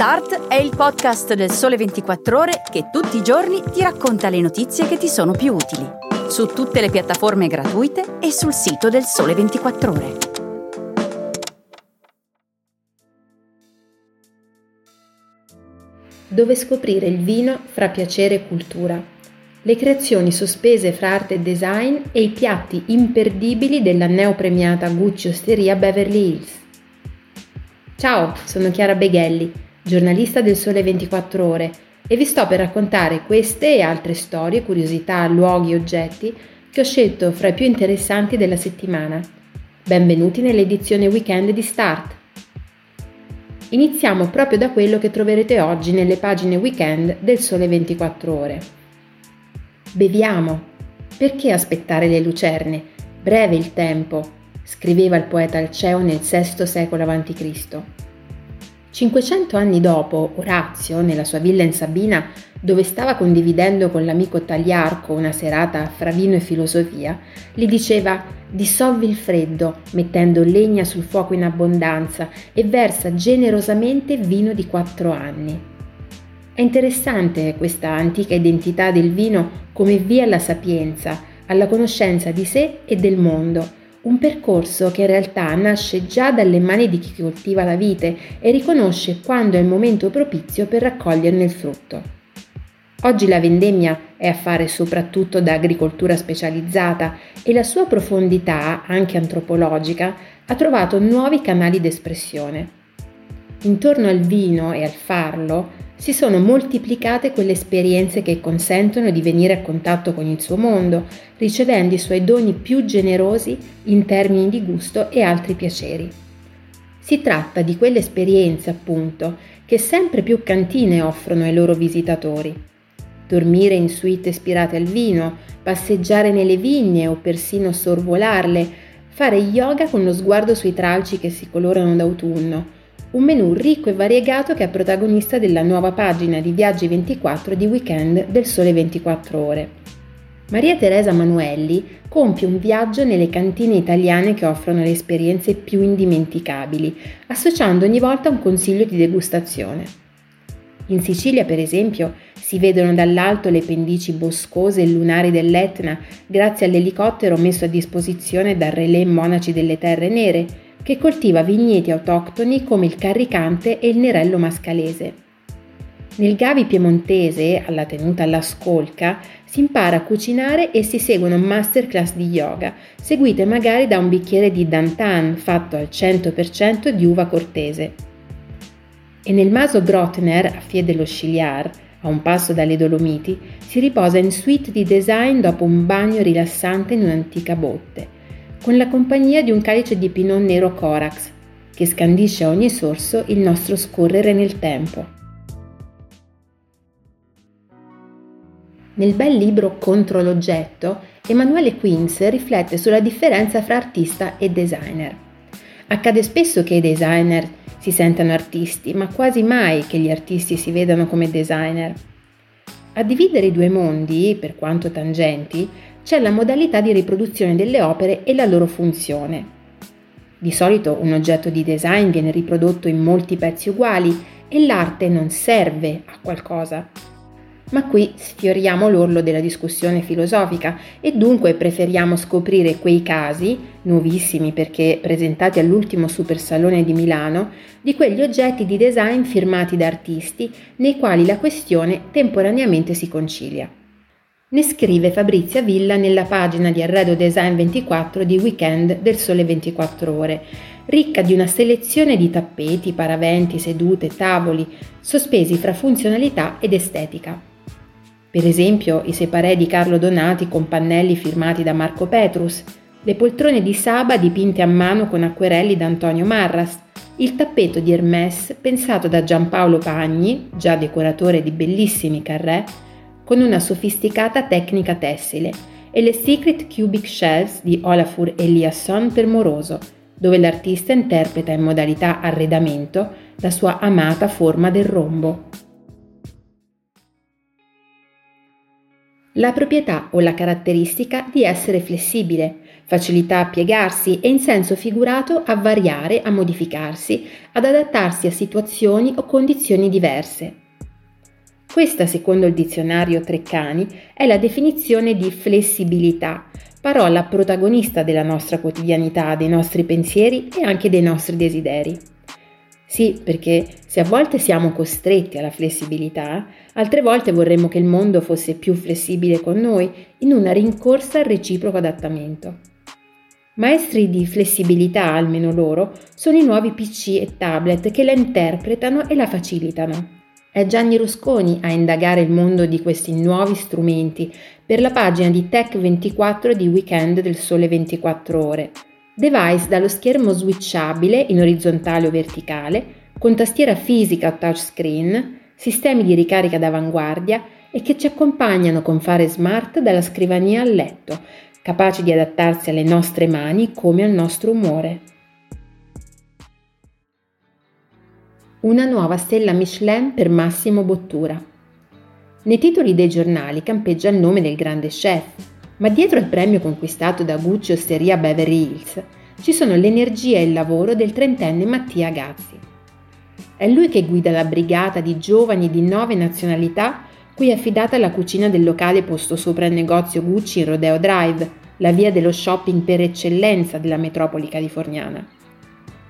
Start è il podcast del Sole 24 Ore che tutti i giorni ti racconta le notizie che ti sono più utili. Su tutte le piattaforme gratuite e sul sito del Sole 24 Ore. Dove scoprire il vino fra piacere e cultura. Le creazioni sospese fra arte e design e i piatti imperdibili della neopremiata Gucci Osteria Beverly Hills. Ciao, sono Chiara Beghelli, giornalista del Sole 24 Ore, e vi sto per raccontare queste e altre storie, curiosità, luoghi e oggetti che ho scelto fra i più interessanti della settimana. Benvenuti nell'edizione weekend di Start. Iniziamo proprio da quello che troverete oggi nelle pagine weekend del Sole 24 Ore. Beviamo. Perché aspettare le lucerne? Breve il tempo, scriveva il poeta Alceo nel VI secolo a.C. 500 anni dopo, Orazio, nella sua villa in Sabina, dove stava condividendo con l'amico Tagliarco una serata fra vino e filosofia, gli diceva dissolvi il freddo mettendo legna sul fuoco in abbondanza e versa generosamente vino di quattro anni. È interessante questa antica identità del vino come via alla sapienza, alla conoscenza di sé e del mondo, un percorso che in realtà nasce già dalle mani di chi coltiva la vite e riconosce quando è il momento propizio per raccoglierne il frutto. Oggi la vendemmia è affare soprattutto da agricoltura specializzata e la sua profondità, anche antropologica, ha trovato nuovi canali d'espressione. Intorno al vino e al farlo si sono moltiplicate quelle esperienze che consentono di venire a contatto con il suo mondo, ricevendo i suoi doni più generosi in termini di gusto e altri piaceri. Si tratta di quelle esperienze, appunto, che sempre più cantine offrono ai loro visitatori. Dormire in suite ispirate al vino, passeggiare nelle vigne o persino sorvolarle, fare yoga con lo sguardo sui tralci che si colorano d'autunno, un menù ricco e variegato che è protagonista della nuova pagina di Viaggi 24 di weekend del Sole 24 Ore. Maria Teresa Manuelli compie un viaggio nelle cantine italiane che offrono le esperienze più indimenticabili, associando ogni volta un consiglio di degustazione. In Sicilia, per esempio, si vedono dall'alto le pendici boscose e lunari dell'Etna grazie all'elicottero messo a disposizione dal relè Monaci delle Terre Nere, che coltiva vigneti autoctoni come il carricante e il nerello mascalese. Nel Gavi piemontese, alla tenuta alla scolca, si impara a cucinare e si seguono masterclass di yoga, seguite magari da un bicchiere di dantan fatto al 100% di uva cortese. E nel Maso Grotner, a Fie dello Sciliar, a un passo dalle Dolomiti, si riposa in suite di design dopo un bagno rilassante in un'antica botte con la compagnia di un calice di pinot nero Corax, che scandisce a ogni sorso il nostro scorrere nel tempo. Nel bel libro Contro l'oggetto, Emanuele Quinz riflette sulla differenza fra artista e designer. Accade spesso che i designer si sentano artisti, ma quasi mai che gli artisti si vedano come designer. A dividere i due mondi, per quanto tangenti, c'è la modalità di riproduzione delle opere e la loro funzione. Di solito un oggetto di design viene riprodotto in molti pezzi uguali e l'arte non serve a qualcosa. Ma qui sfioriamo l'orlo della discussione filosofica e dunque preferiamo scoprire quei casi, nuovissimi perché presentati all'ultimo Super Salone di Milano, di quegli oggetti di design firmati da artisti nei quali la questione temporaneamente si concilia. Ne scrive Fabrizia Villa nella pagina di Arredo Design 24 di Weekend del Sole 24 Ore, ricca di una selezione di tappeti, paraventi, sedute, tavoli, sospesi fra funzionalità ed estetica. Per esempio i separé di Carlo Donati con pannelli firmati da Marco Petrus, le poltrone di Saba dipinte a mano con acquerelli da Antonio Marras, il tappeto di Hermès pensato da Giampaolo Pagni, già decoratore di bellissimi carré, con una sofisticata tecnica tessile, e le Secret Cubic Shells di Olafur Eliasson per Moroso, dove l'artista interpreta in modalità arredamento la sua amata forma del rombo. La proprietà o la caratteristica di essere flessibile, facilità a piegarsi e in senso figurato a variare, a modificarsi, ad adattarsi a situazioni o condizioni diverse. Questa, secondo il dizionario Treccani, è la definizione di flessibilità, parola protagonista della nostra quotidianità, dei nostri pensieri e anche dei nostri desideri. Sì, perché se a volte siamo costretti alla flessibilità, altre volte vorremmo che il mondo fosse più flessibile con noi in una rincorsa al reciproco adattamento. Maestri di flessibilità, almeno loro, sono i nuovi PC e tablet che la interpretano e la facilitano. È Gianni Rusconi a indagare il mondo di questi nuovi strumenti per la pagina di Tech24 di Weekend del Sole 24 Ore. Device dallo schermo switchabile in orizzontale o verticale, con tastiera fisica o touchscreen, sistemi di ricarica d'avanguardia e che ci accompagnano con fare smart dalla scrivania al letto, capaci di adattarsi alle nostre mani come al nostro umore. Una nuova stella Michelin per Massimo Bottura. Nei titoli dei giornali campeggia il nome del grande chef, ma dietro il premio conquistato da Gucci Osteria Beverly Hills ci sono l'energia e il lavoro del trentenne Mattia Gazzi. È lui che guida la brigata di giovani di nove nazionalità cui è affidata la cucina del locale posto sopra il negozio Gucci in Rodeo Drive, la via dello shopping per eccellenza della metropoli californiana.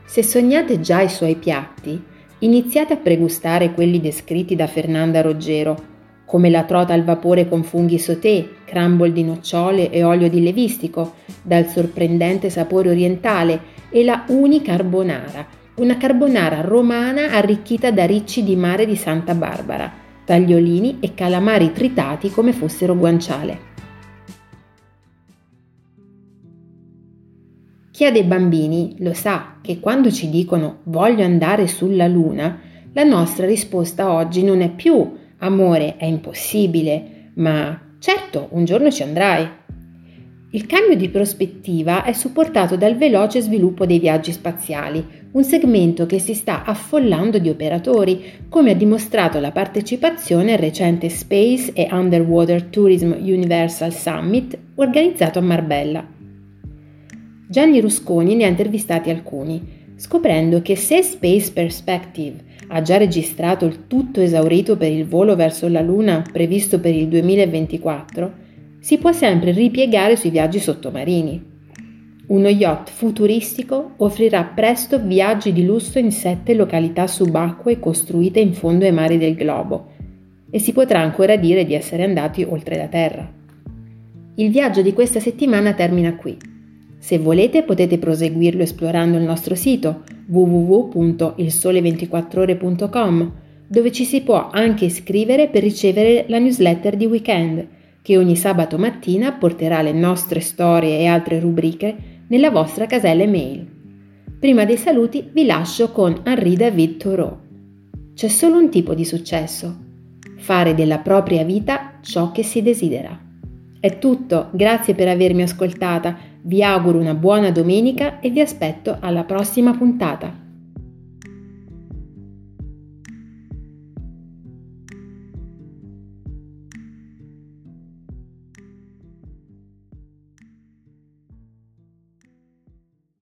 Se sognate già i suoi piatti, iniziate a pregustare quelli descritti da Fernanda Roggero, come la trota al vapore con funghi sauté, crumble di nocciole e olio di levistico, dal sorprendente sapore orientale, e la unicarbonara, una carbonara romana arricchita da ricci di mare di Santa Barbara, tagliolini e calamari tritati come fossero guanciale. Chi ha dei bambini lo sa che quando ci dicono voglio andare sulla luna, la nostra risposta oggi non è più amore è impossibile, ma certo un giorno ci andrai. Il cambio di prospettiva è supportato dal veloce sviluppo dei viaggi spaziali, un segmento che si sta affollando di operatori, come ha dimostrato la partecipazione al recente Space e Underwater Tourism Universal Summit organizzato a Marbella. Gianni Rusconi ne ha intervistati alcuni, scoprendo che se Space Perspective ha già registrato il tutto esaurito per il volo verso la Luna previsto per il 2024, si può sempre ripiegare sui viaggi sottomarini. Uno yacht futuristico offrirà presto viaggi di lusso in sette località subacquee costruite in fondo ai mari del globo e si potrà ancora dire di essere andati oltre la Terra. Il viaggio di questa settimana termina qui. Se volete potete proseguirlo esplorando il nostro sito www.ilsole24ore.com dove ci si può anche iscrivere per ricevere la newsletter di weekend che ogni sabato mattina porterà le nostre storie e altre rubriche nella vostra casella email. Prima dei saluti vi lascio con Henri David Thoreau. C'è solo un tipo di successo, fare della propria vita ciò che si desidera. È tutto, grazie per avermi ascoltata, vi auguro una buona domenica e vi aspetto alla prossima puntata.